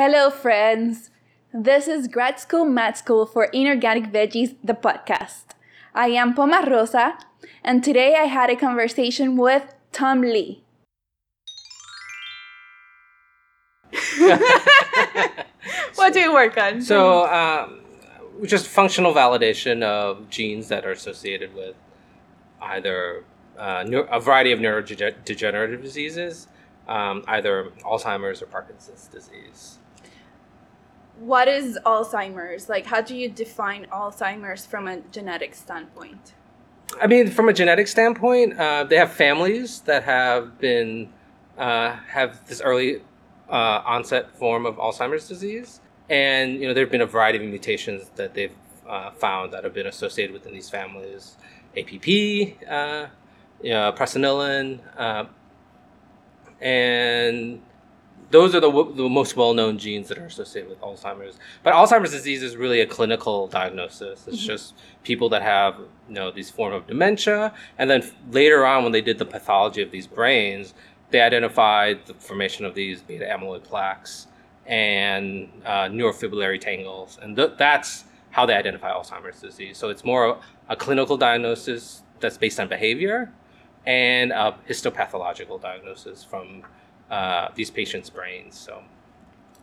Hello, friends. This is Grad School Math School for Inorganic Veggies, the podcast. I am Poma Rosa, and today I had a conversation with Tom Lee. what do you work on? So, um, just functional validation of genes that are associated with either uh, a variety of neurodegenerative diseases, um, either Alzheimer's or Parkinson's disease. What is Alzheimer's? Like, how do you define Alzheimer's from a genetic standpoint? I mean, from a genetic standpoint, uh, they have families that have been uh, have this early uh, onset form of Alzheimer's disease, and you know there have been a variety of mutations that they've uh, found that have been associated within these families. APP, uh, you know, presenilin, uh, and those are the, the most well-known genes that are associated with Alzheimer's. But Alzheimer's disease is really a clinical diagnosis. It's mm-hmm. just people that have you know these form of dementia, and then later on when they did the pathology of these brains, they identified the formation of these beta amyloid plaques and uh, neurofibrillary tangles, and th- that's how they identify Alzheimer's disease. So it's more a clinical diagnosis that's based on behavior and a histopathological diagnosis from uh, these patients' brains. So,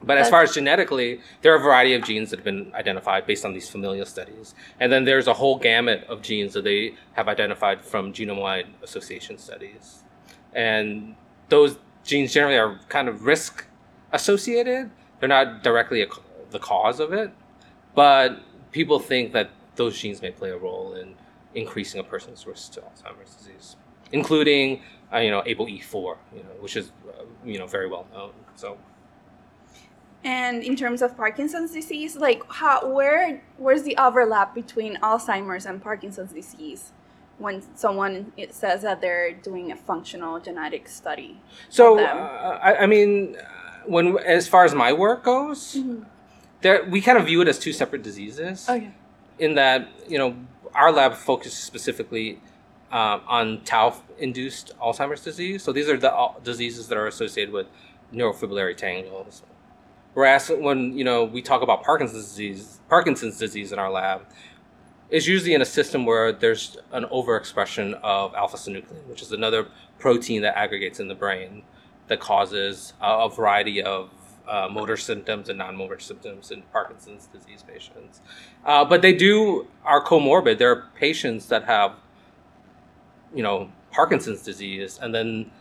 but as far as genetically, there are a variety of genes that have been identified based on these familial studies, and then there's a whole gamut of genes that they have identified from genome-wide association studies, and those genes generally are kind of risk associated. They're not directly a, the cause of it, but people think that those genes may play a role in increasing a person's risk to Alzheimer's disease, including uh, you know ApoE4, you know, which is uh, you know very well known. So. And in terms of Parkinson's disease, like how where where's the overlap between Alzheimer's and Parkinson's disease? when someone it says that they're doing a functional genetic study. So, uh, I, I, mean, when as far as my work goes, mm-hmm. there we kind of view it as two separate diseases. Okay. In that, you know, our lab focuses specifically um, on tau-induced Alzheimer's disease. So these are the uh, diseases that are associated with neurofibrillary tangles. Whereas when you know we talk about Parkinson's disease, Parkinson's disease in our lab, is usually in a system where there's an overexpression of alpha synuclein, which is another protein that aggregates in the brain that causes a, a variety of uh, motor symptoms and non-motor symptoms in Parkinson's disease patients. Uh, but they do are comorbid. There are patients that have, you know, Parkinson's disease, and then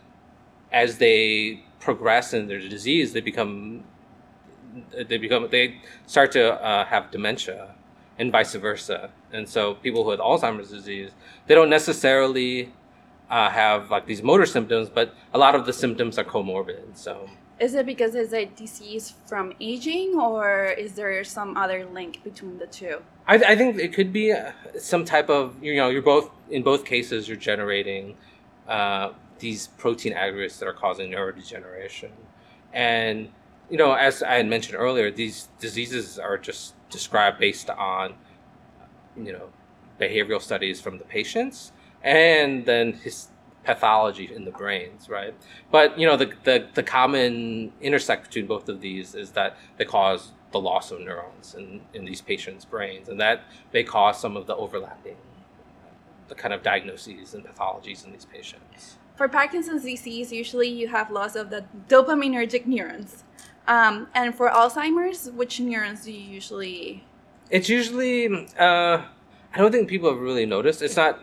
as they progress in their disease, they become they become they start to uh, have dementia and vice versa. And so people who have Alzheimer's disease, they don't necessarily uh, have like these motor symptoms, but a lot of the symptoms are comorbid. So is it because it's a disease from aging, or is there some other link between the two? I, I think it could be uh, some type of you know you're both in both cases you're generating uh, these protein aggregates that are causing neurodegeneration, and you know as I had mentioned earlier, these diseases are just described based on you know behavioral studies from the patients and then his pathology in the brains right but you know the, the, the common intersect between both of these is that they cause the loss of neurons in, in these patients brains and that they cause some of the overlapping the kind of diagnoses and pathologies in these patients for parkinson's disease usually you have loss of the dopaminergic neurons um, and for alzheimer's which neurons do you usually it's usually uh, I don't think people have really noticed. It's not.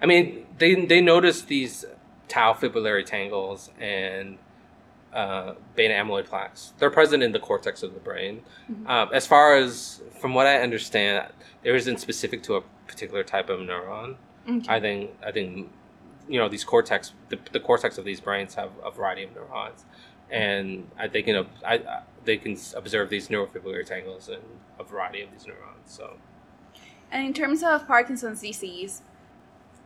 I mean, they they notice these tau fibrillary tangles and uh, beta amyloid plaques. They're present in the cortex of the brain. Mm-hmm. Uh, as far as from what I understand, there isn't specific to a particular type of neuron. Okay. I think I think you know these cortex the, the cortex of these brains have a variety of neurons, and I think you know I, they can observe these neurofibrillary tangles in a variety of these neurons. So. And in terms of Parkinson's disease,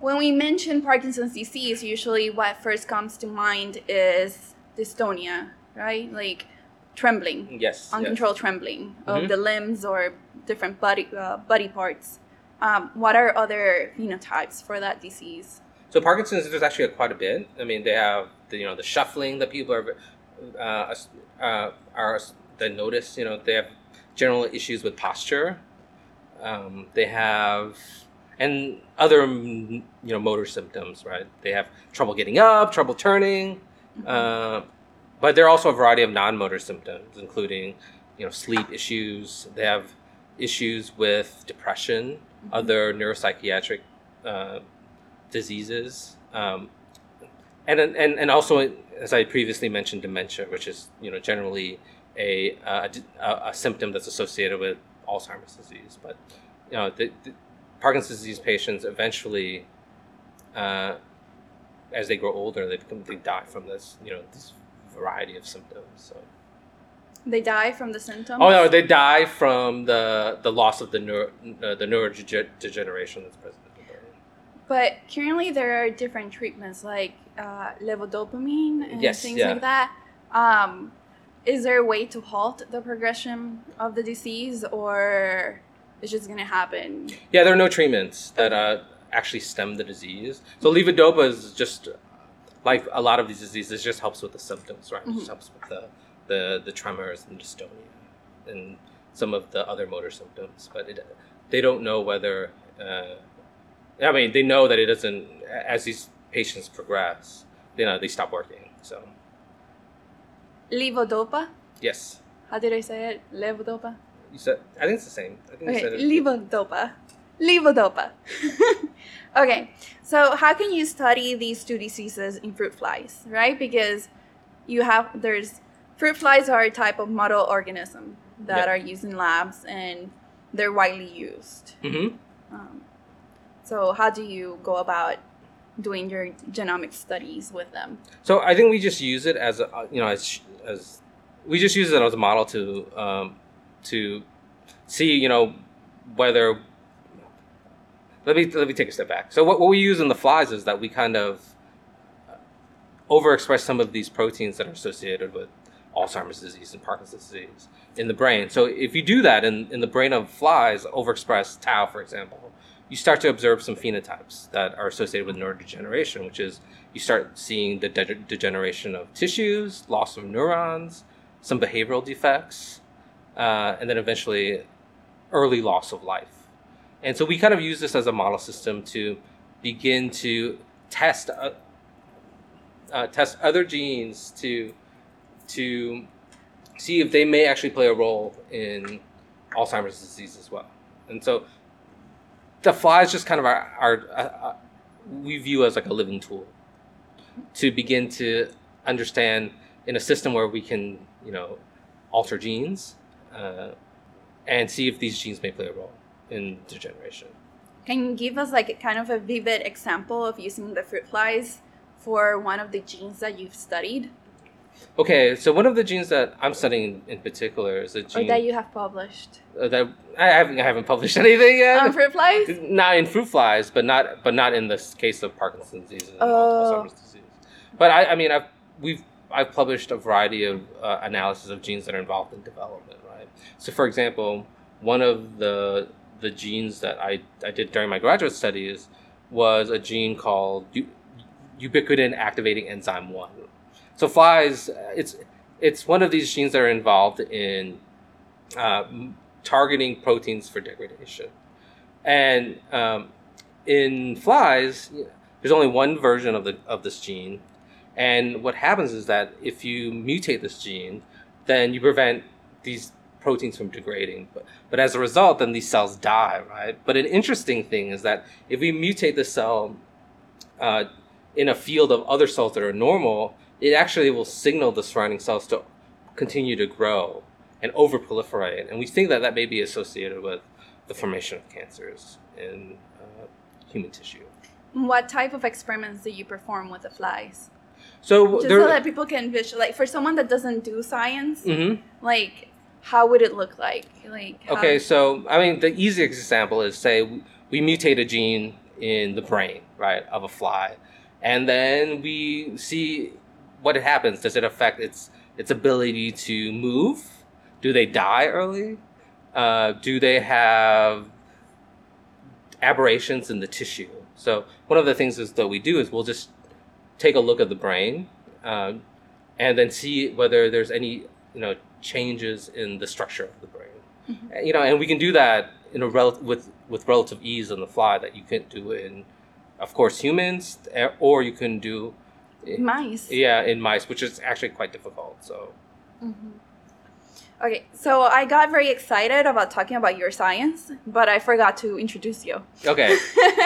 when we mention Parkinson's disease, usually what first comes to mind is dystonia, right? Like trembling. Yes. Uncontrolled yes. trembling of mm-hmm. the limbs or different body uh, body parts. Um, what are other phenotypes for that disease? So Parkinson's, there's actually quite a bit. I mean, they have the you know the shuffling that people are uh, uh, are that notice. You know, they have general issues with posture. Um, they have and other mm, you know motor symptoms. Right? They have trouble getting up, trouble turning. Uh, but there are also a variety of non-motor symptoms, including you know sleep issues. They have issues with depression, other neuropsychiatric uh, diseases, um, and and and also as I previously mentioned, dementia, which is you know generally a uh, a, a symptom that's associated with Alzheimer's disease. But you know the, the Parkinson's disease patients eventually. Uh, as they grow older, they become they die from this, you know, this variety of symptoms. So. They die from the symptoms. Oh no, they die from the the loss of the neuro uh, the neurodegeneration that's present in the brain. But currently, there are different treatments like uh, levodopa and Yes, things yeah. like that. Um, is there a way to halt the progression of the disease, or it's just gonna happen? Yeah, there are no treatments that uh, actually stem the disease. So levodopa is just like a lot of these diseases, it just helps with the symptoms, right? It just helps with the, the the tremors and dystonia and some of the other motor symptoms, but it, they don't know whether. Uh, I mean, they know that it doesn't. As these patients progress, you know, they stop working. So Levodopa. yes, How did I say it? Levodopa. You said. I think it's the same. I think you Okay, said it. levodopa. Levodopa. okay, so how can you study these two diseases in fruit flies, right? Because you have there's fruit flies are a type of model organism that Yeah. are used in labs and they're widely used. hmm Um, so how do you go about doing your genomic studies with them? So I think we just use it as a you know as as we just use it as a model to um, to see you know whether let me let me take a step back. So what, what we use in the flies is that we kind of overexpress some of these proteins that are associated with Alzheimer's disease and Parkinson's disease in the brain. So if you do that in, in the brain of flies, overexpress tau, for example, you start to observe some phenotypes that are associated with neurodegeneration, which is you start seeing the de- degeneration of tissues, loss of neurons, some behavioral defects, uh, and then eventually early loss of life. And so we kind of use this as a model system to begin to test uh, uh, test other genes to to see if they may actually play a role in Alzheimer's disease as well. And so the fly is just kind of our, our uh, uh, we view as like a living tool to begin to understand in a system where we can you know alter genes uh, and see if these genes may play a role in degeneration. Can you give us like a kind of a vivid example of using the fruit flies for one of the genes that you've studied Okay, so one of the genes that I'm studying in particular is a or gene that you have published uh, that I haven't, I haven't published anything yet. on fruit flies? not in fruit flies, but not but not in the case of Parkinson's disease and Oh. Alzheimer's disease. But I, I mean, I've we've I've published a variety of uh, analysis of genes that are involved in development, right? So, for example, one of the the genes that I, I did during my graduate studies was a gene called u- ubiquitin activating enzyme one. So flies, it's it's one of these genes that are involved in uh, targeting proteins for degradation. And um, in flies, there's only one version of the of this gene, and what happens is that if you mutate this gene, then you prevent these proteins from degrading. But but as a result, then these cells die, right? But an interesting thing is that if we mutate the cell uh, in a field of other cells that are normal, it actually will signal the surrounding cells to continue to grow and overproliferate. And we think that that may be associated with the formation of cancers in uh, human tissue. What type of experiments do you perform with the flies? So Just there. so that people can visualize, like for someone that doesn't do science, Mhm. like how would it look like? Like how- Okay, so I mean, the easiest example is say we, mutate a gene in the brain, right, of a fly, and then we see what it happens. Does it affect its its ability to move? Do they die early? Uh, do they have aberrations in the tissue? So one of the things is that we do is we'll just take a look at the brain, um, and then see whether there's any you know changes in the structure of the brain. And, You know, and we can do that in a rel- with with relative ease on the fly that you can't do in, of course, humans, eh, or you can do, in, Mice. yeah, in mice, which is actually quite difficult. So Okay, so I got very excited about talking about your science, but I forgot to introduce you. okay,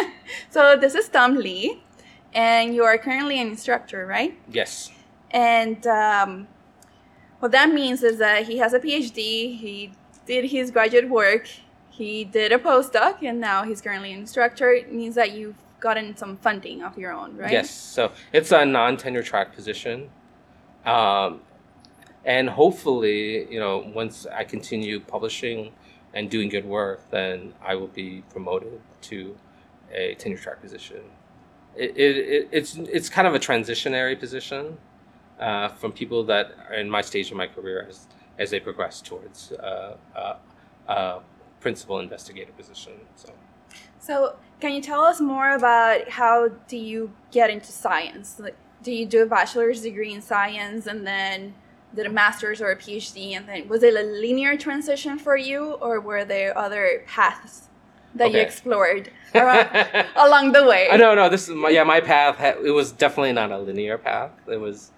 so this is Tom Lee, and you are currently an instructor, right? yes, And um, what that means is that he has a PhD, he did his graduate work, he did a postdoc, and now he's currently an instructor. It means that you've gotten some funding of your own, right? yes. So it's a non-tenure track position. Um, and hopefully, you know, once I continue publishing and doing good work, then I will be promoted to a tenure track position. It, it, it it's it's kind of a transitionary position uh, from people that are in my stage of my career as as they progress towards uh, uh, uh, principal investigator position. So. So, can you tell us more about how do you get into science? Like, do you do a bachelor's degree in science and then did a master's or a PhD, and then was it a linear transition for you, or were there other paths that you explored around, along the way? I no, no. This is my yeah. My path. Ha- it was definitely not a linear path. It was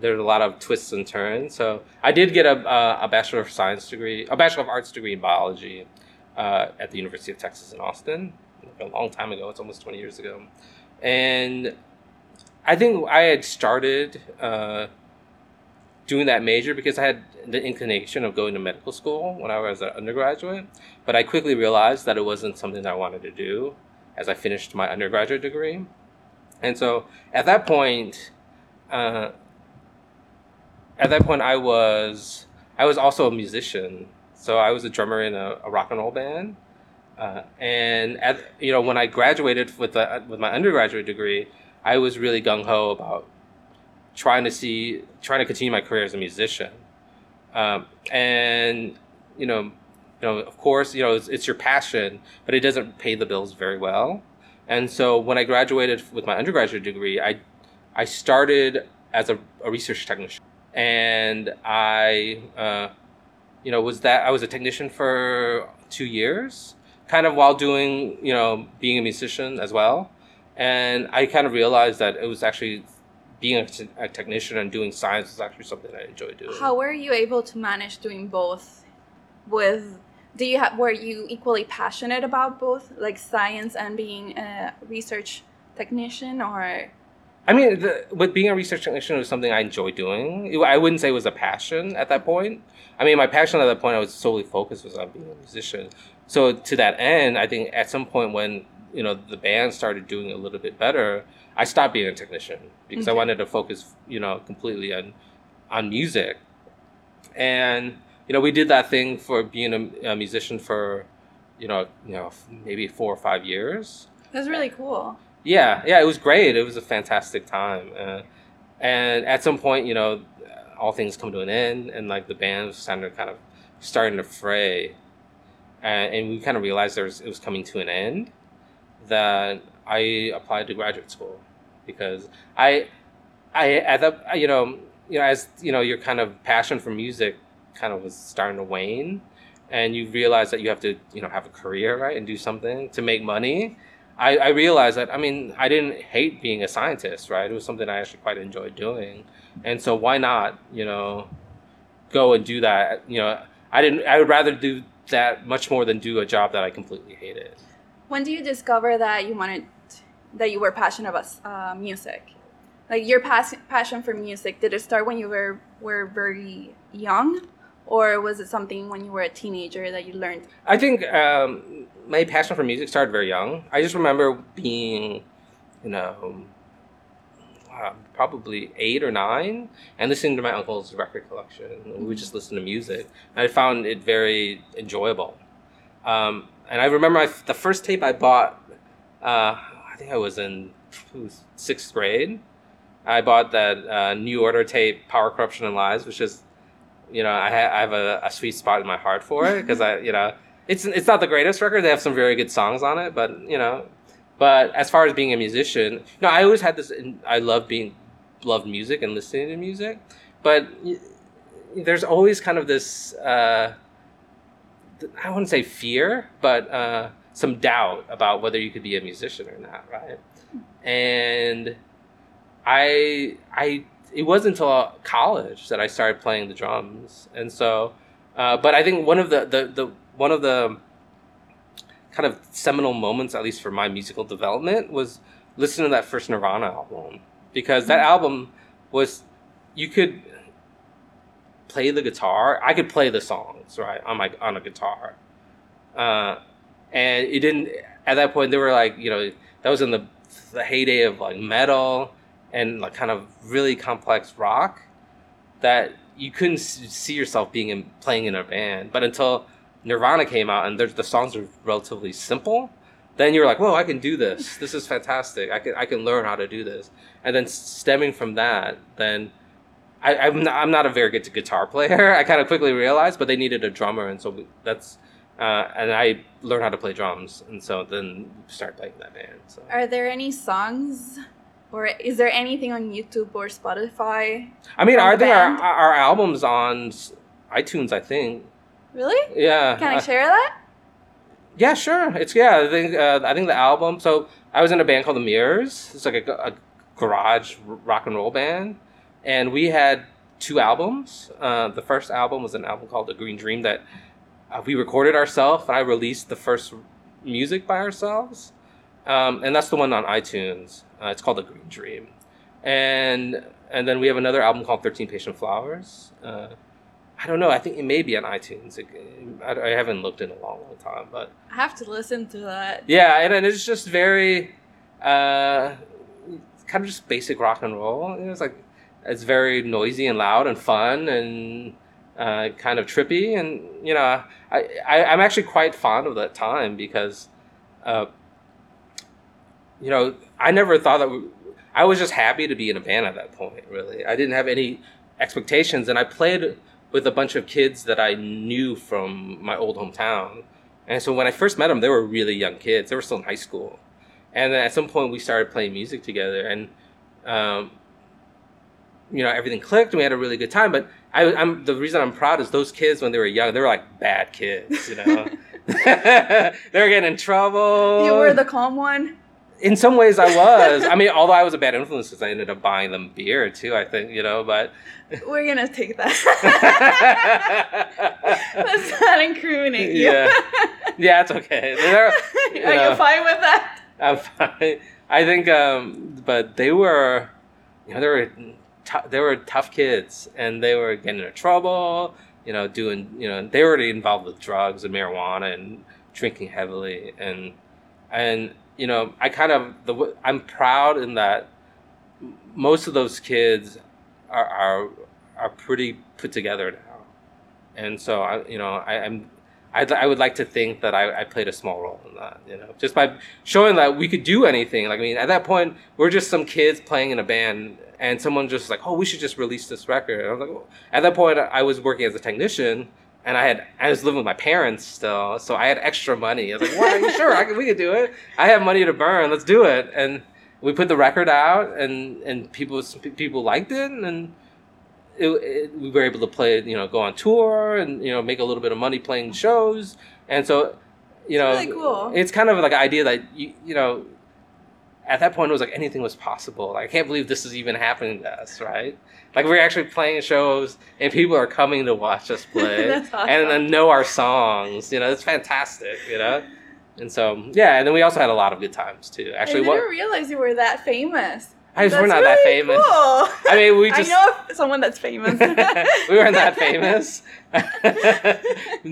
there were a lot of twists and turns. So I did get a uh, a bachelor of science degree, a bachelor of arts degree in biology, uh, at the University of Texas in Austin. A long time ago. It's almost twenty years ago, and I think I had started uh, doing that major because I had the inclination of going to medical school when I was an undergraduate, but I quickly realized that it wasn't something I wanted to do as I finished my undergraduate degree. And so at that point, uh, at that point, I was I was also a musician. So I was a drummer in a, a rock and roll band. Uh, and at you know when I graduated with the, with my undergraduate degree, I was really gung ho about trying to see trying to continue my career as a musician. Um, and you know, you know, of course, you know, it's, it's your passion, but it doesn't pay the bills very well. And so when I graduated with my undergraduate degree, I I started as a, a research technician, and I uh, you know was that I was a technician for two years, kind of while doing you know being a musician as well, and I kind of realized that it was actually being a, a technician and doing science was actually something I enjoyed doing. How were you able to manage doing both? With do you have were you equally passionate about both, like science and being a research technician, or I mean, the, with being a research technician was something I enjoyed doing. It- I wouldn't say it was a passion at that point. I mean, my passion at that point, I was solely focused was on being a musician. So to that end, I think at some point when you know the band started doing a little bit better, I stopped being a technician because I wanted to focus, you know, completely on on music. And you know, we did that thing for being a, a musician for, you know, you know, maybe four or five years. that's really cool. Yeah, yeah, it was great. It was a fantastic time. Uh, and at some point, you know, all things come to an end, and like the band was kind of kind of starting to fray, and, and we kind of realized there was, it was coming to an end. That I applied to graduate school because I, I at you know you know as you know your kind of passion for music kind of was starting to wane, and you realize that you have to you know have a career right and do something to make money. I, I realized that I mean I didn't hate being a scientist, right? It was something I actually quite enjoyed doing, and so why not, you know, go and do that? You know, I didn't. I would rather do that much more than do a job that I completely hated. When do you discover that you wanted that you were passionate about uh, music? Like your pas- passion for music, did it start when you were were very young, or was it something when you were a teenager that you learned? I think um, my passion for music started very young. I just remember being, you know, uh, probably eight or nine, and listening to my uncle's record collection. We would just listen to music. And I found it very enjoyable. Um, and I remember I, the first tape I bought. Uh, I think I was in sixth grade. I bought that uh, New Order tape, "Power, Corruption, and Lies," which is, you know, I, ha- I have a, a sweet spot in my heart for it because I, you know, it's it's not the greatest record. They have some very good songs on it, but you know, but as far as being a musician, no, I always had this. I love being, loved music and listening to music, but there's always kind of this uh, I wouldn't say fear, but uh, some doubt about whether you could be a musician or not, right? And I I it wasn't until college that I started playing the drums, and so uh, but I think one of the, the the one of the kind of seminal moments, at least for my musical development, was listening to that first Nirvana album because that album was you could play the guitar. I could play the songs right on my on a guitar, uh, and it didn't. At that point, they were like you know that was in the the heyday of like metal and like kind of really complex rock that you couldn't see yourself being in playing in a band. But until Nirvana came out and the songs are relatively simple, then you're like, whoa, I can do this. This is fantastic. I can I can learn how to do this. And then stemming from that, then I, I'm not, I'm not a very good guitar player. I kind of quickly realized, but they needed a drummer, and so we, that's uh, and I learned how to play drums, and so then we started playing that band. So Are there any songs, or is there anything on YouTube or Spotify? I mean, are I the think our our albums on iTunes. I think Really? yeah. Can I Uh, share that? Yeah, sure. It's yeah. I think uh, I think the album. So I was in a band called the Mirrors. It's like a, a garage rock and roll band, and we had two albums. Uh, the first album was an album called The Green Dream that uh, we recorded ourselves, and I released the first music by ourselves, um, and that's the one on iTunes. Uh, it's called The Green Dream, and and then we have another album called Thirteen Patient Flowers. Uh, I don't know. I think it may be on iTunes. It, I, I haven't looked in a long, long time, but I have to listen to that. yeah, and, and it's just very, uh, kind of just basic rock and roll. You know, It's like it's very noisy and loud and fun and uh, kind of trippy. And you know, I, I I'm actually quite fond of that time because, uh, you know, I never thought that. We, I was just happy to be in a band at that point. Really, I didn't have any expectations, and I played with a bunch of kids that I knew from my old hometown. And so when I first met them, they were really young kids. They were still in high school. And then at some point, we started playing music together, and um, you know everything clicked. and We had a really good time. But I, I'm the reason I'm proud is those kids when they were young, they were like bad kids. You know, they were getting in trouble. You were the calm one. In some ways, I was. I mean, although I was a bad influence because I ended up buying them beer too. I think you know, but We're gonna take that. Let's not incriminate you. Yeah. yeah, it's okay. They're- you Are know. you fine with that? I'm fine. I think, um, but they were, you know, they were, t- they were tough kids, and they were getting into trouble. You know, doing, you know, they were already involved with drugs and marijuana and drinking heavily, and and you know, I kind of the I'm proud in that most of those kids are are, are pretty put together now, and so I, you know, I, I'm I'd, I would like to think that I, I played a small role in that, you know, just by showing that we could do anything. Like, I mean, at that point, we're just some kids playing in a band, and someone just like, oh, we should just release this record. And I was like, at that point, I was working as a technician, and I had I was living with my parents still, so I had extra money. I was like, well, sure, I can, we could do it. I have money to burn. Let's do it. And we put the record out, and and people people liked it, and it, it, we were able to play, you know, go on tour and you know make a little bit of money playing shows, and so, you know, really cool. it's kind of like an idea that you you know, at that point it was like anything was possible. Like I can't believe this is even happening to us, right? Like we're actually playing shows and people are coming to watch us play awesome. and then know our songs. You know, it's fantastic. You know. And so, yeah, and then we also had a lot of good times too. Actually, I what didn't realize you were that famous. I we're That's not that famous. cool. I mean, we just I know someone that's famous. we weren't that famous,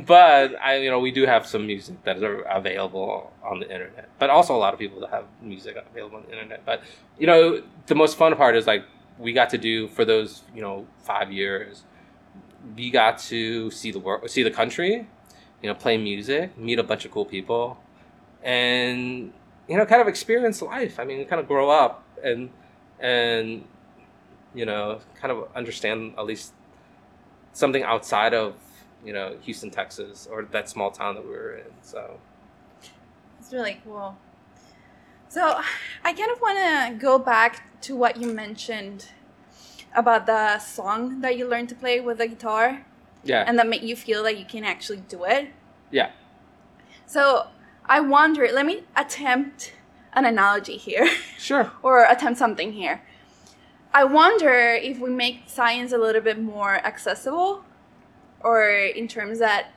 but I, you know, we do have some music that is available on the internet. But also a lot of people that have music available on the internet. But you know, the most fun part is like we got to do for those you know five years. We got to see the world, see the country, you know, play music, meet a bunch of cool people, and you know, kind of experience life. I mean, kind of grow up and and you know, kind of understand at least something outside of you know Houston, Texas, or that small town that we were in. So It's really cool. So, I kind of want to go back to what you mentioned about the song that you learned to play with the guitar Yeah. and that make you feel that you can actually do it. yeah. So I wonder, let me attempt an analogy here Sure. or attempt something here. I wonder if we make science a little bit more accessible or in terms that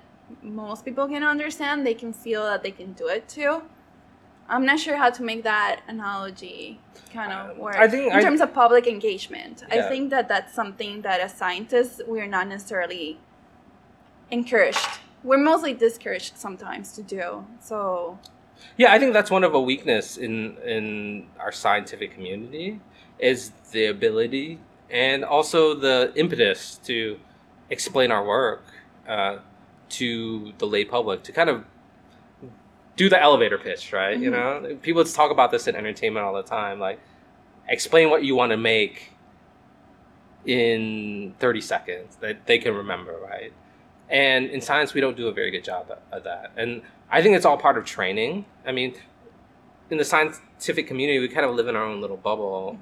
most people can understand, they can feel that they can do it too. I'm not sure how to make that analogy kind of work. I think in I- terms of public engagement, I think that that's something that as scientists we're not necessarily encouraged. We're mostly discouraged sometimes to do. So Yeah, I think that's one of a weakness in in our scientific community is the ability and also the impetus to explain our work uh, to the lay public to kind of do the elevator pitch, right? You Mhm. know, people talk about this in entertainment all the time, like explain what you want to make in 30 seconds that they can remember, right? And in science, we don't do a very good job at that. And I think it's all part of training. I mean, in the scientific community, we kind of live in our own little bubble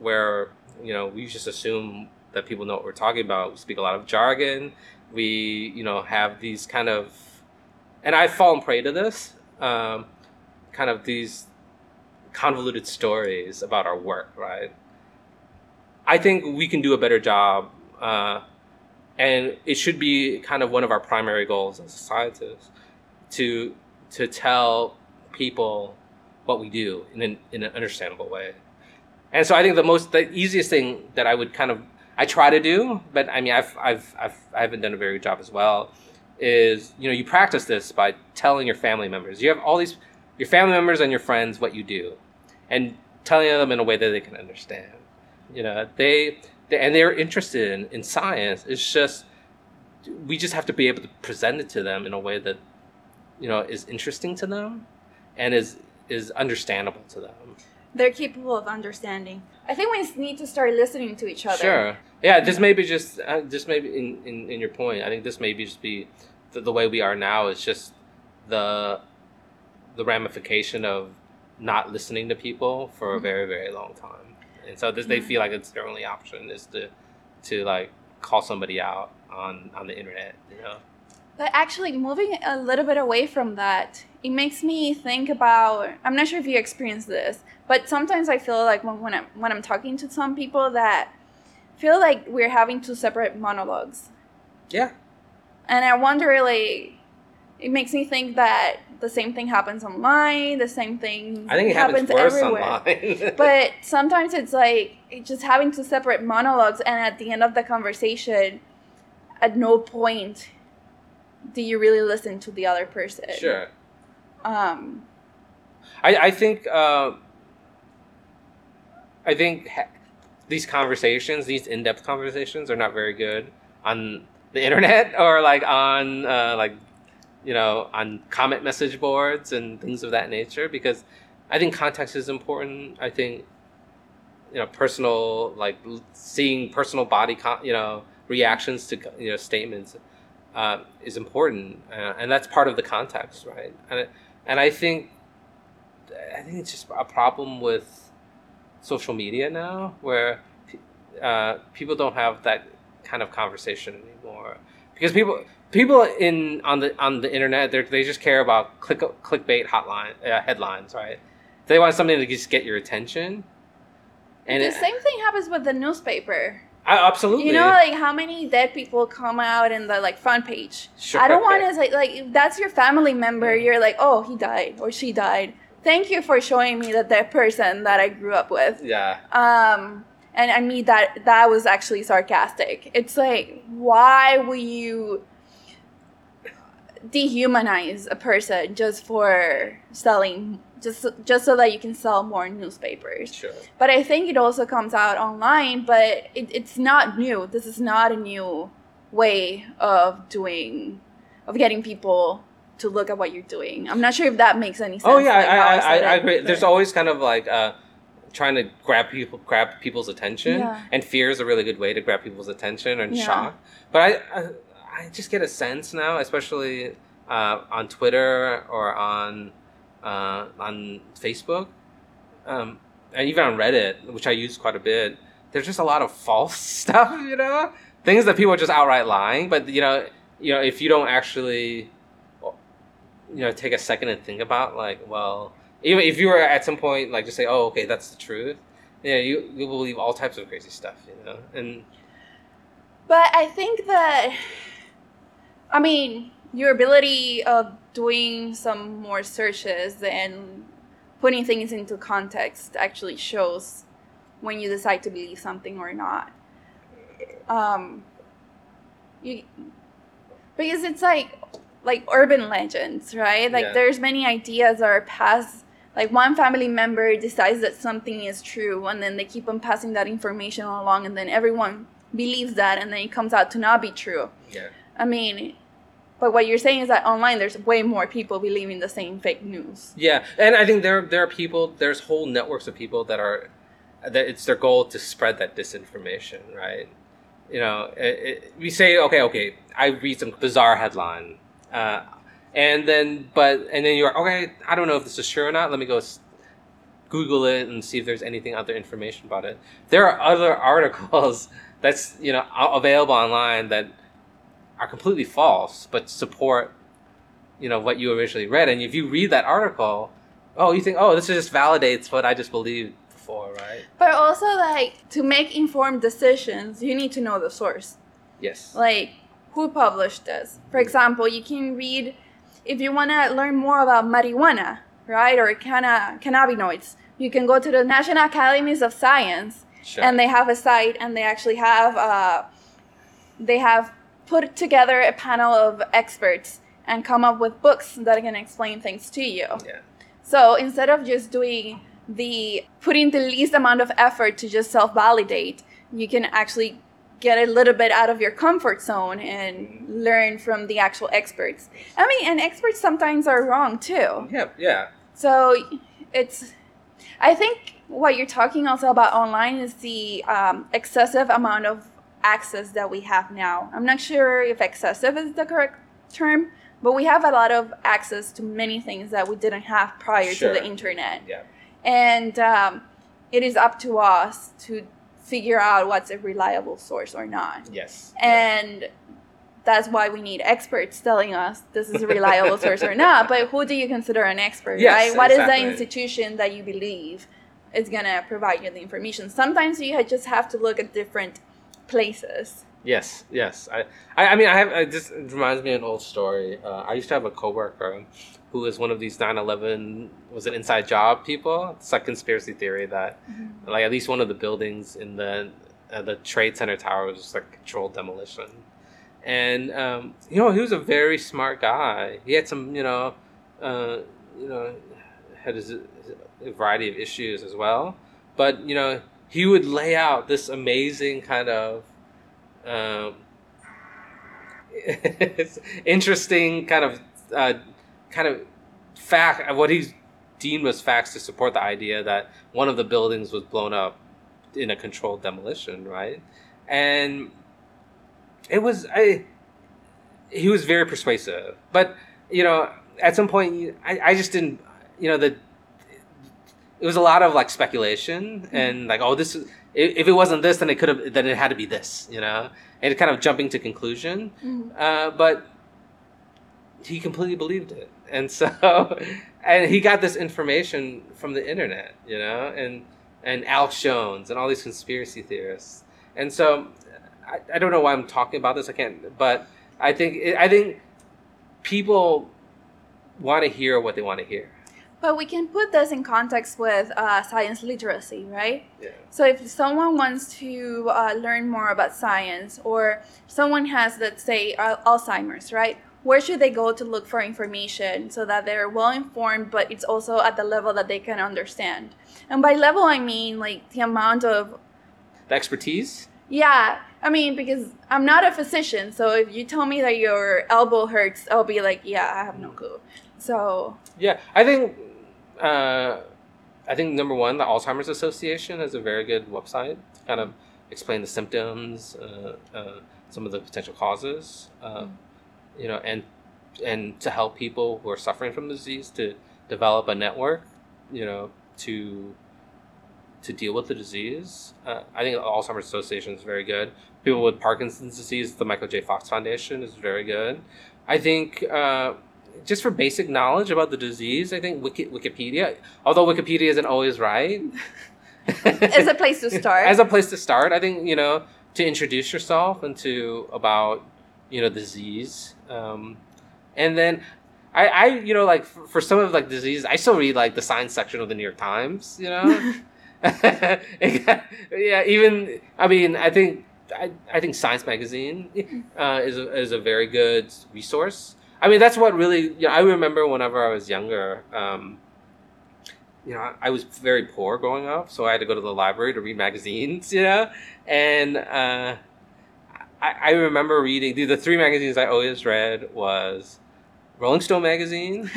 where, you know, we just assume that people know what we're talking about. We speak a lot of jargon. We, you know, have these kind of, and I've fallen prey to this, um, kind of these convoluted stories about our work, right? I think we can do a better job, uh, and it should be kind of one of our primary goals as scientists to to tell people what we do in an, in an understandable way. And so I think the most the easiest thing that I would kind of I try to do, but I mean I've I've, I've I haven't done a very good job as well. Is you know you practice this by telling your family members. You have all these your family members and your friends what you do, and telling them in a way that they can understand. You know they, they and they're interested in, in science. It's just we just have to be able to present it to them in a way that you know is interesting to them and is is understandable to them. they're capable of understanding. I think we need to start listening to each other. Sure. Yeah. This may be just uh, just maybe in, in in your point. I think this may be just be the, the way we are now is just the the ramification of not listening to people for a Mhm. very very long time, and so this, they mm-hmm. feel like it's their only option is to to like call somebody out on on the internet. You know. But actually, moving a little bit away from that, it makes me think about. I'm not sure if you experience this, but sometimes I feel like when, when I'm when I'm talking to some people that feel like we're having two separate monologues, Yeah. and I wonder like. It makes me think that the same thing happens online. The same thing I think it happens, worse everywhere. but sometimes it's like just having two separate monologues and at the end of the conversation at no point do you really listen to the other person sure. um I, I think uh, I think ha- these conversations, these in-depth conversations, are not very good on the internet or like on uh, like you know on comment message boards and things of that nature because I think context is important. I think you know personal like seeing personal body con- you know reactions to you know statements uh, is important uh, and that's part of the context right and and I think I think it's just a problem with social media now, where uh, people don't have that kind of conversation anymore. Because people people in on the on the internet, they they just care about click clickbait hotline uh, headlines, right? They want something to just get your attention. And the it, same thing happens with the newspaper. I, absolutely, you know like how many dead people come out in the like front page? Sure. i don't want to say like if that's your family member you're like oh he died or she died. Thank you for showing me that that person that i grew up with. Yeah, um and i mean that that was actually sarcastic. It's like why would you dehumanize a person just for selling just just so that you can sell more newspapers sure. but i think it also comes out online but it, it's not new this is not a new way of doing of getting people to look at what you're doing i'm not sure if that makes any sense Oh yeah, like, I, I, I, I agree. There's always kind of like uh, trying to grab people, grab people's attention, Yeah. and fear is a really good way to grab people's attention and Yeah. shock. But I, I, I just get a sense now, especially uh, on Twitter or on uh, on Facebook, um, and even on Reddit, which I use quite a bit, there's just a lot of false stuff, you know, things that people are just outright lying. But you know, you know, if you don't actually, you know, take a second and think about, like, well, even if you were at some point like just say, oh, okay, that's the truth. Yeah, you you will believe all types of crazy stuff, you know, and But I think that, I mean, your ability of doing some more searches and putting things into context actually shows when you decide to believe something or not. Um, you, because it's like like urban legends, right? Like Yeah. there's many ideas that are passed. Like one family member decides that something is true, and then they keep on passing that information along, and then everyone believes that, and then it comes out to not be true. yeah, I mean, but what you're saying is that online there's way more people believing the same fake news. yeah, and I think there there are people, there's whole networks of people that are that it's their goal to spread that disinformation, right? You know, it, it, we say, okay, okay, I read some bizarre headline, uh, and then but and then you're okay. I don't know if this is true or not. Let me go Google it and see if there's anything other information about it. There are other articles that's you know available online that are completely false, but support you know what you originally read. And if you read that article, oh, you think, oh, this just validates what I just believed before, right? But also, like to make informed decisions, you need to know the source. Yes. like who published this for example you can read if you want to learn more about marijuana right or canna- cannabinoids you can go to the national academies of science Sure. and they have a site and they actually have uh, they have put together a panel of experts and come up with books that can explain things to you yeah. so instead of just doing the putting the least amount of effort to just self validate, you can actually get a little bit out of your comfort zone and learn from the actual experts. I mean, and experts sometimes are wrong too. Yeah. Yeah. So it's, I think what you're talking also about online is the um, excessive amount of access that we have now. I'm not sure if excessive is the correct term, but we have a lot of access to many things that we didn't have prior Sure. to the internet. Yeah. And um, it is up to us to figure out what's a reliable source or not. Yes. And that's why we need experts telling us this is a reliable source or not. But who do you consider an expert, Yes, right? What is exactly. the institution that you believe is going to provide you the information? Sometimes you just have to look at different places. Yes, yes. I, I, I mean, I have. I just it reminds me of an old story. Uh, I used to have a coworker who was one of these 9/11 was an inside job people. It's like conspiracy theory that like at least one of the buildings in the uh, the Trade Center tower was just like controlled demolition. And um, you know, he was a very smart guy. He had some, you know, uh, you know, had his, a variety of issues as well. But you know, he would lay out this amazing kind of um, interesting kind of uh, kind of fact what he deemed was facts to support the idea that one of the buildings was blown up in a controlled demolition, right? And it was I. He was very persuasive, but you know, at some point, I, I just didn't. You know, the it was a lot of like speculation and like, oh, this if it wasn't this, then it could have, then it had to be this, you know, and kind of jumping to conclusion. Uh, but he completely believed it, and so, and he got this information from the internet, you know, and and Alex Jones and all these conspiracy theorists, and so I, I don't know why I'm talking about this. I can't, but I think I think people want to hear what they want to hear. But we can put this in context with uh, science literacy, right? Yeah. So if someone wants to uh, learn more about science, or someone has, let's say, al- Alzheimer's, right? Where should they go to look for information so that they're well informed, but it's also at the level that they can understand? And by level, I mean like the amount of The expertise. yeah. I mean because I'm not a physician, so if you tell me that your elbow hurts, I'll be like, yeah, I have no clue. So Yeah, I think uh, I think number one, the Alzheimer's Association has a very good website to kind of explain the symptoms, uh, uh, some of the potential causes, uh, you know, and and to help people who are suffering from the disease to develop a network, you know, to to deal with the disease. Uh, I think the Alzheimer's Association is very good. People with Parkinson's disease, the Michael J. Fox Foundation is very good. I think uh, just for basic knowledge about the disease, I think Wiki- Wikipedia, although Wikipedia isn't always right, As a place to start. as a place to start, I think you know to introduce yourself and to about you know disease, um, and then I, I you know like for, for some of like disease, I still read like the science section of the New York Times, you know. yeah, even I mean, I think I, I think Science Magazine uh, is a, is a very good resource. I mean, that's what really. You know, I remember whenever I was younger. Um, you know, I was very poor growing up, so I had to go to the library to read magazines. You know, and uh, I, I remember reading the, the three magazines I always read was Rolling Stone magazine,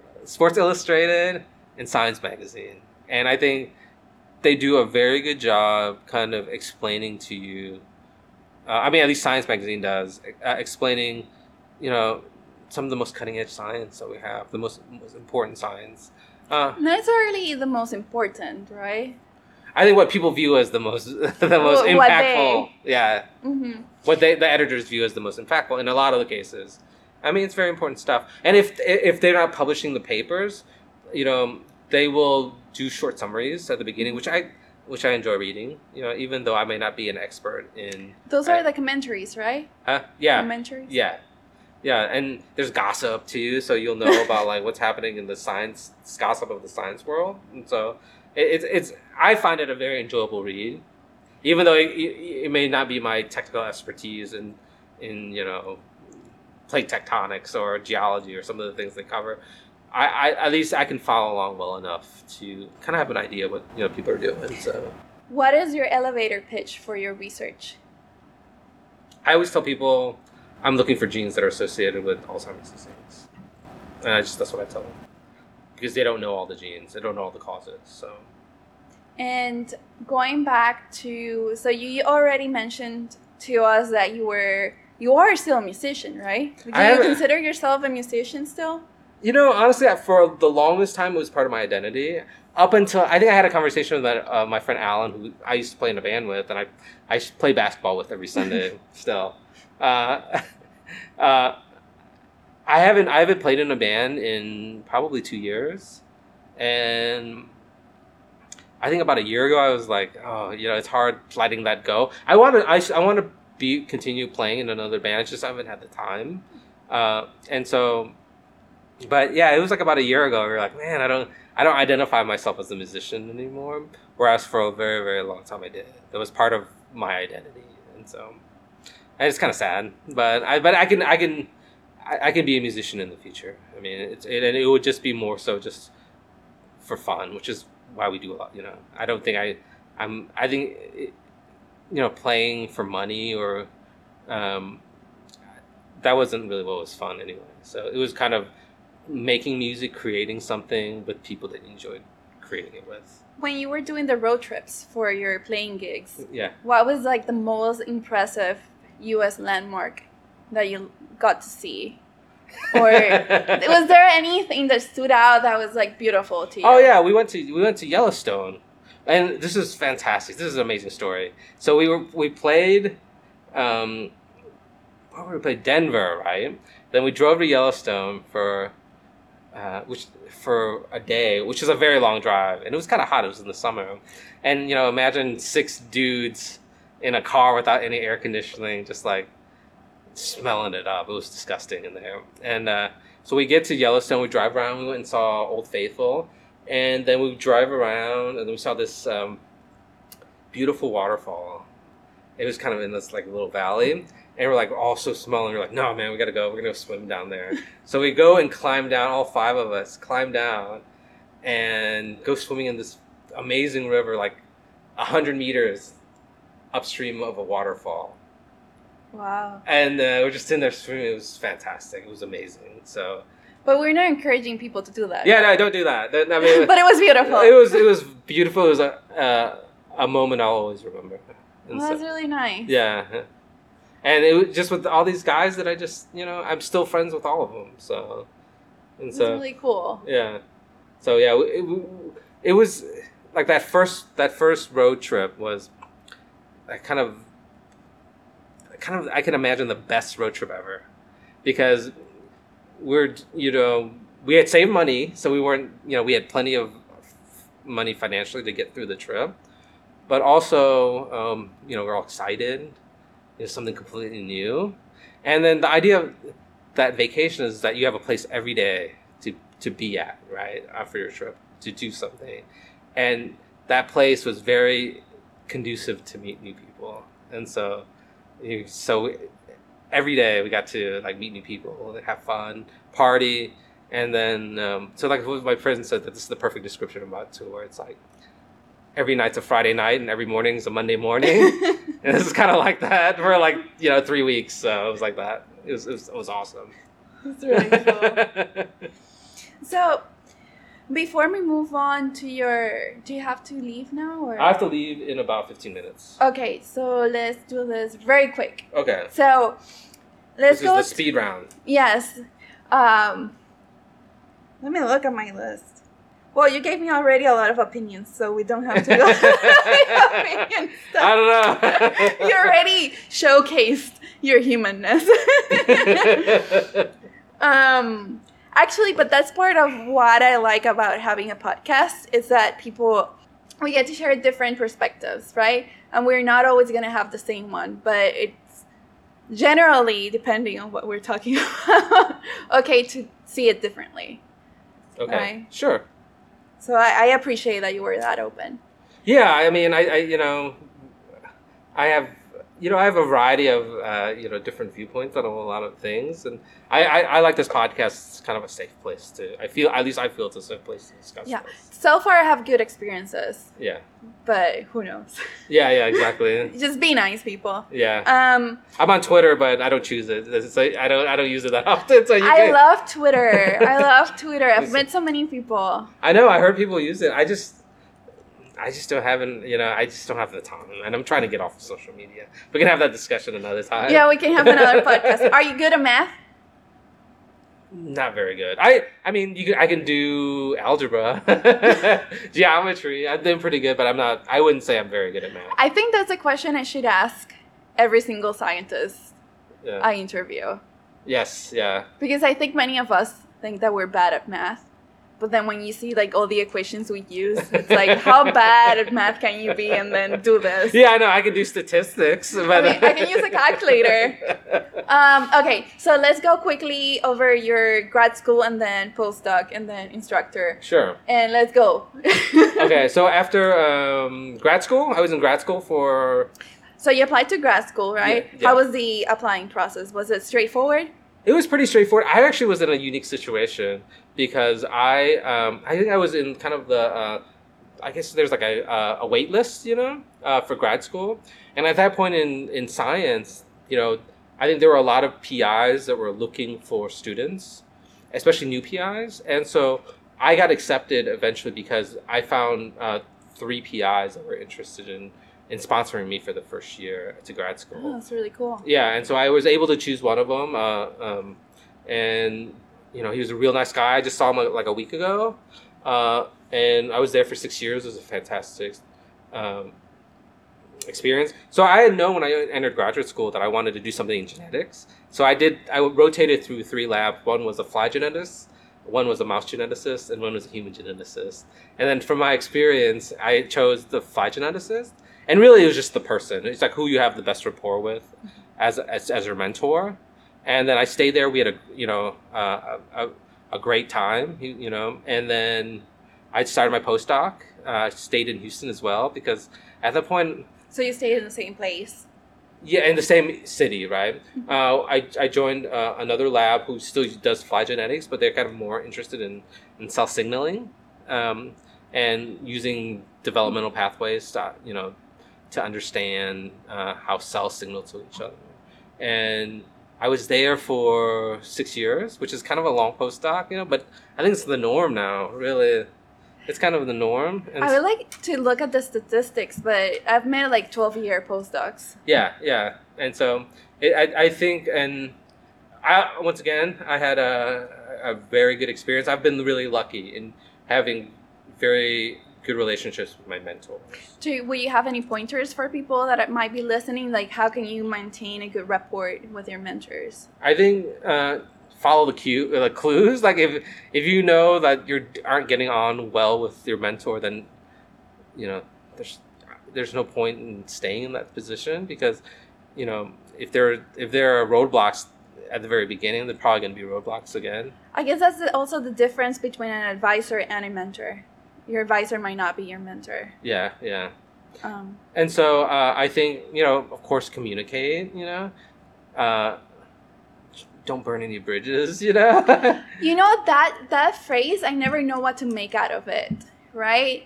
Sports Illustrated, and Science magazine, and I think they do a very good job kind of explaining to you. Uh, I mean, at least Science magazine does uh, explaining, you know, some of the most cutting edge science that we have, the most most important science. Uh, Not necessarily the most important, right? I think what people view as the most the most what impactful, yeah, Mm-hmm. what they the editors view as the most impactful in a lot of the cases. I mean, it's very important stuff. And if if they're not publishing the papers, you know, they will do short summaries at the beginning, which I which I enjoy reading. You know, even though I may not be an expert in. Those are Right. the commentaries, right? Uh, yeah, Commentaries. yeah, yeah, and there's gossip too, so you'll know about like what's happening in the science gossip of the science world, and so it, it's it's I find it a very enjoyable read, even though it, it, it may not be my technical expertise in in you know plate tectonics or geology or some of the things they cover. I, I at least I can follow along well enough to kind of have an idea what you know people are doing. So What is your elevator pitch for your research? I always tell people I'm looking for genes that are associated with Alzheimer's disease, and I just that's what I tell them because they don't know all the genes, they don't know all the causes. So And going back to, so you already mentioned to us that you were, you are still a musician, right? Do you consider yourself a musician still? you know, honestly, for the longest time, it was part of my identity. Up until I think I had a conversation with that, uh, my friend Alan, who I used to play in a band with, and I I play basketball with every Sunday still. Uh, uh, I haven't I haven't played in a band in probably two years, and I think about a year ago I was like, oh, you know, it's hard letting that go. I want to I, I want to be continue playing in another band. I just haven't had the time, uh, and so but yeah, it was like about a year ago. We were like, man, I don't, I don't identify myself as a musician anymore. Whereas for a very, very long time, I did. It was part of my identity, and so, and it's kind of sad. But I, but I can, I can, I, I can be a musician in the future. I mean, it's, it, and it would just be more so just for fun, which is why we do a lot. You know, I don't think I, I'm, I think, it, you know, playing for money or, um, that wasn't really what was fun anyway. So it was kind of making music, creating something with people that you enjoyed creating it with. When you were doing the road trips for your playing gigs, Yeah. what was like the most impressive U.S. landmark that you got to see? Or was there anything that stood out that was like beautiful to you? Oh yeah, we went to we went to Yellowstone, and this is fantastic. This is an amazing story. So we were we played, um, where were we played Denver, right? Then we drove to Yellowstone for, uh, which for a day, which is a very long drive, and it was kind of hot. It was in the summer, and you know, imagine six dudes in a car without any air conditioning, just like smelling it up. It was disgusting in there, and. Uh, so we get to Yellowstone, we drive around, we went and saw Old Faithful, and then we drive around and we saw this um, beautiful waterfall. It was kind of in this like little valley, and we're like all so small, and we're like, no man, we gotta go, we're gonna go swim down there. so we go and climb down, all five of us climb down, and go swimming in this amazing river, like a hundred meters upstream of a waterfall Wow. and uh, we're just in there swimming. It was fantastic. It was amazing. So But we're not encouraging people to do that. yeah, no, don't do that. I mean, but it was beautiful. it was it was beautiful. It was a uh, a moment I'll always remember. And Well, so- really nice. yeah, and it was just with all these guys that I just you know I'm still friends with all of them. So and That's so really cool. yeah, so yeah, it, it was like that first that first road trip was I kind of kind of I can imagine the best road trip ever. Because we're you know we had saved money so we weren't you know we had plenty of money financially to get through the trip. But also um, you know we're all excited. It's something completely new. And then the idea of that vacation is that you have a place every day to to be at right after your trip to do something. And that place was very conducive to meet new people. And so so every day we got to like meet new people have fun party and then um, so like my friend said that this is the perfect description of my tour. It's like every night's a friday night and every morning's a monday morning. And this is kind of like that for like you know three weeks. So it was like that. It was, it was, it was awesome. That's really cool. so, before we move on to your, do you have to leave now or? i have to leave in about 15 minutes Okay, so let's do this very quick. okay So, let's this go. is the speed round yes. Um, let me look at my list. Well, you gave me already a lot of opinions, so we don't have to go. opinion i don't know You already showcased your humanness. um, actually, but that's part of what I like about having a podcast is that people we get to share different perspectives, right? And we're not always gonna have the same one, but it's generally depending on what we're talking about. okay, to see it differently. okay Right. sure So I, I appreciate that you were that open. Yeah, I mean, I, I you know, I have you know I have a variety of uh, you know different viewpoints on a lot of things, and I, I, I like this podcast. It's kind of a safe place to. I feel at least I feel it's a safe place to discuss. Yeah. this. So far, I have good experiences, yeah, but who knows? yeah, yeah, exactly. Just be nice, people. Yeah, Um, I'm on Twitter, but I don't choose it. It's like, I don't I don't use it that often. So you I love Twitter. I love Twitter. I've met so many people. I know. I heard people use it. I just. I just don't haven't, you know, I just don't have the time, and I'm trying to get off of social media. We can have that discussion another time. Yeah, we can have another podcast. Are you good at math? Not very good. I I mean, you can, I can do algebra, geometry. I've been pretty good, but I'm not. I wouldn't say I'm very good at math. I think that's a question I should ask every single scientist Yeah. I interview. yes. Yeah. Because I think many of us think that we're bad at math. But then when you see like all the equations we use, it's like how bad at math can you be and then do this? Yeah. I know. I can do statistics, but mean, I can use a calculator. Um, okay, so let's go quickly over your grad school and then postdoc and then instructor. sure. And let's go. Okay. So after um, grad school, I was in grad school for. So you applied to grad school, right? Yeah, yeah. How was the applying process? Was it straightforward? It was pretty straightforward. I actually was in a unique situation because I um, I think I was in kind of the uh, I guess there's like a, uh, a wait list, you know, uh, for grad school. And at that point in, in science, you know, I think there were a lot of PIs that were looking for students, especially new PIs. And so I got accepted eventually because I found uh, three PIs that were interested in, in sponsoring me for the first year to grad school. Oh, that's really cool. Yeah, and so I was able to choose one of them, uh, um, and you know he was a real nice guy. I just saw him like a week ago, uh, and I was there for six years. It was a fantastic um, experience. So I had known when I entered graduate school that I wanted to do something in genetics. So I did. I rotated through three labs. One was a fly geneticist, one was a mouse geneticist, and one was a human geneticist. And then from my experience, I chose the fly geneticist. And really, it was just the person. It's like who you have the best rapport with as as, as your mentor. And then I stayed there. We had a you know uh, a, a great time, you, you know. And then I started my postdoc. Uh, stayed in Houston as well because at that point, So you stayed in the same place. yeah, in the same city, right? Uh, I, I joined uh, another lab who still does fly genetics, but they're kind of more interested in, in cell signaling um, and using developmental pathways to, you know, to understand uh, how cells signal to each other. And I was there for six years, which is kind of a long postdoc, you know, but I think it's the norm now, really. It's kind of the norm. And I would like to look at the statistics, but I've met like 12 year postdocs. Yeah, yeah, and so it, I, I think, and I once again, I had a, a very good experience. I've been really lucky in having very good relationships with my mentors. Do will you have any pointers for people that might be listening? Like, how can you maintain a good rapport with your mentors? I think uh, follow the cue, the clues. Like if if you know that you aren't getting on well with your mentor, then you know there's there's no point in staying in that position because you know if there if there are roadblocks at the very beginning, they're probably going to be roadblocks again. I guess that's also the difference between an advisor and a mentor. Your advisor might not be your mentor. Yeah, yeah. Um, And so uh, I think you know, of course, communicate. You know, uh, don't burn any bridges. You know. you know that that phrase, I never know what to make out of it. Right?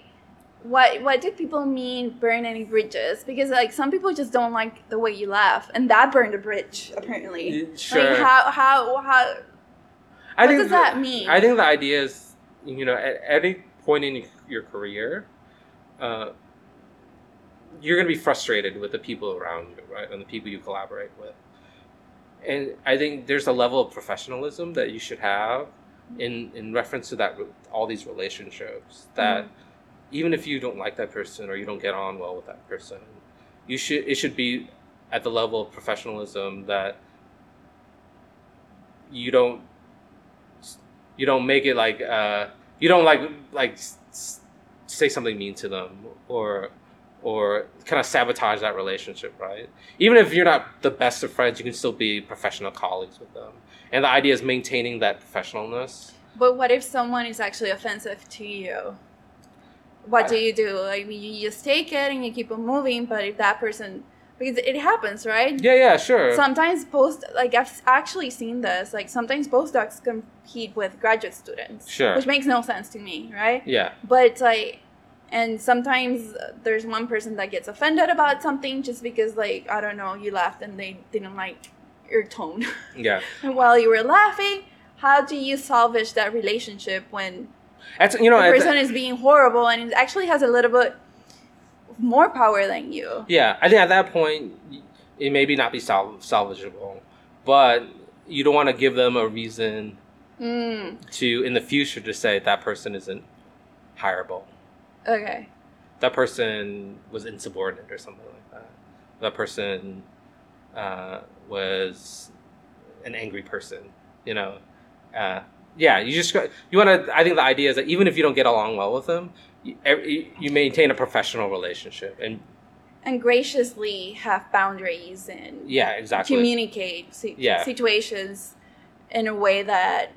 What what do people mean burn any bridges? Because like some people just don't like the way you laugh, and that burned a bridge apparently. sure. Like how how how I what think does that mean? I think the idea is, you know, at any point in your career, uh, you're going to be frustrated with the people around you, right, and the people you collaborate with. And I think there's a level of professionalism that you should have in in reference to that all these relationships that even if you don't like that person or you don't get on well with that person, you should it should be at the level of professionalism that you don't you don't make it like uh, you don't like like say something mean to them or or kind of sabotage that relationship right even if you're not the best of friends you can still be professional colleagues with them and the idea is maintaining that professionalness But what if someone is actually offensive to you? What do you do? Like you just take it and you keep on moving. But if that person, because it happens, right? yeah yeah sure Sometimes post like I've actually seen this. Like sometimes postdocs compete with graduate students, Sure. which makes no sense to me, right? yeah But like, and sometimes there's one person that gets offended about something just because like I don't know you laughed and they didn't like your tone. yeah and while you were laughing, how do you salvage that relationship when that's you know the person is being horrible and it actually has a little bit more power than you? Yeah, I think at that point, it maybe not be sal- salvageable, but you don't want to give them a reason Mm, to, in the future, to say that person isn't hireable. okay. That person was insubordinate or something like that. That person uh, was an angry person. You know, uh, yeah. You just got- you want to. I think the idea is that even if you don't get along well with them, you, maintain a professional relationship, and And graciously have boundaries and yeah, exactly. communicate si- Yeah. situations in a way that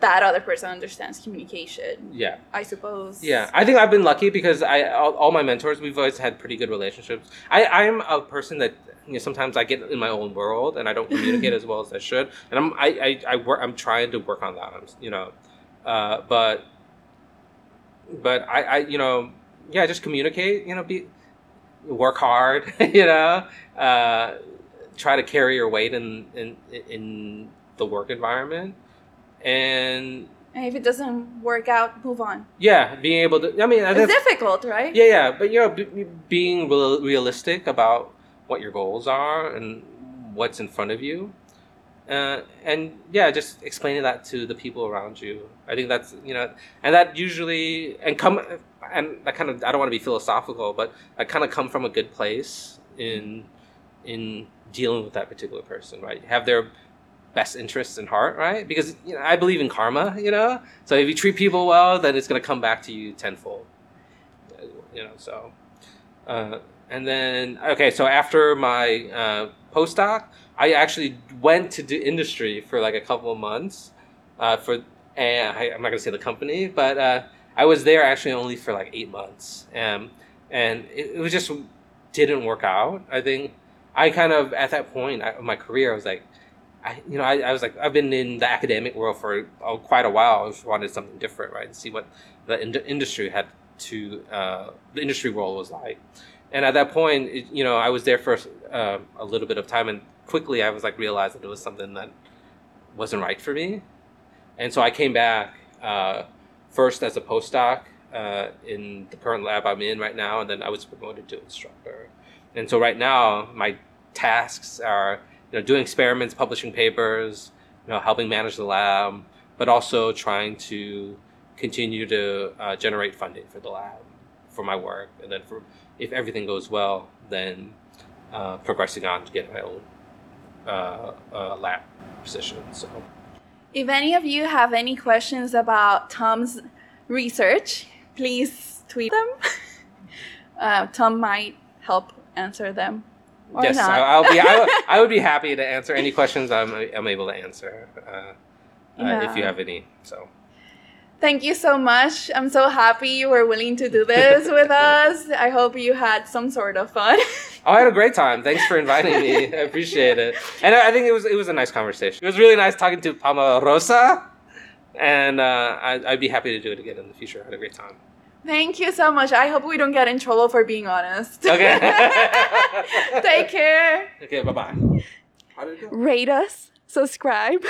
that other person understands communication. yeah. I suppose. Yeah, I think I've been lucky because I all, all my mentors we've always had pretty good relationships. I I'm a person that you know sometimes I get in my own world and I don't communicate as well as I should, and I'm I I, I work I'm trying to work on that. I'm you know, uh, but but I I you know yeah just communicate you know be work hard you know uh, try to carry your weight in in in the work environment and And if it doesn't work out, move on. yeah being able to I mean It's difficult, right? yeah, yeah, but you know, b- being real- realistic about what your goals are and what's in front of you, uh, and yeah, just explaining that to the people around you. I think that's you know, and that usually and come and that kind of I don't want to be philosophical, but I kind of come from a good place in in dealing with that particular person, right? Have their best interests in heart, right? Because you know, I believe in karma, you know. So if you treat people well, then it's going to come back to you tenfold you know so uh, and then okay so after my uh, postdoc i actually went to do industry for like a couple of months uh, for and I, i'm not to say the company but uh, i was there actually only for like eight months um, and it, it was just didn't work out i think i kind of at that point of my career i was like I, you know, I, I was like, I've been in the academic world for oh, quite a while. I just wanted something different, right? And see what the ind- industry had to, uh, the industry world was like. And at that point, it, you know, I was there for uh, a little bit of time, and quickly I was like realized that it was something that wasn't right for me. And so I came back uh, first as a postdoc uh, in the current lab I'm in right now, and then I was promoted to instructor. And so right now, my tasks are you know doing experiments, publishing papers, you know helping manage the lab, but also trying to continue to uh, generate funding for the lab for my work, and then for if everything goes well, then uh, progressing on to get my own uh, uh, lab position. So If any of you have any questions about Tom's research, please tweet them. uh, Tom might help answer them. Or yes, not. I, I'll be. I, would- I would be happy to answer any questions I'm, I'm able to answer. Uh, uh, if you have any, so Thank you so much. I'm so happy you were willing to do this with us. I hope you had some sort of fun. Oh, I had a great time. Thanks for inviting me. I appreciate it. And I I think it was it was a nice conversation. It was really nice talking to Palma Rosa, and uh, I, I'd be happy to do it again in the future. I had a great time. Thank you so much. I hope we don't get in trouble for being honest. Okay. Take care. okay. Bye bye. How did it? Rate us, subscribe,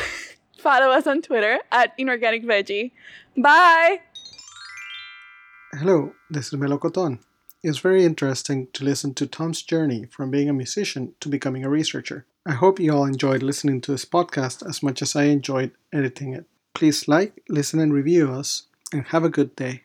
follow us on Twitter at Inorganic Veggie. Bye. Hello, this is Melocoton. It's very interesting to listen to Tom's journey from being a musician to becoming a researcher. I hope you all enjoyed listening to this podcast as much as I enjoyed editing it. Please like, listen, and review us, and have a good day.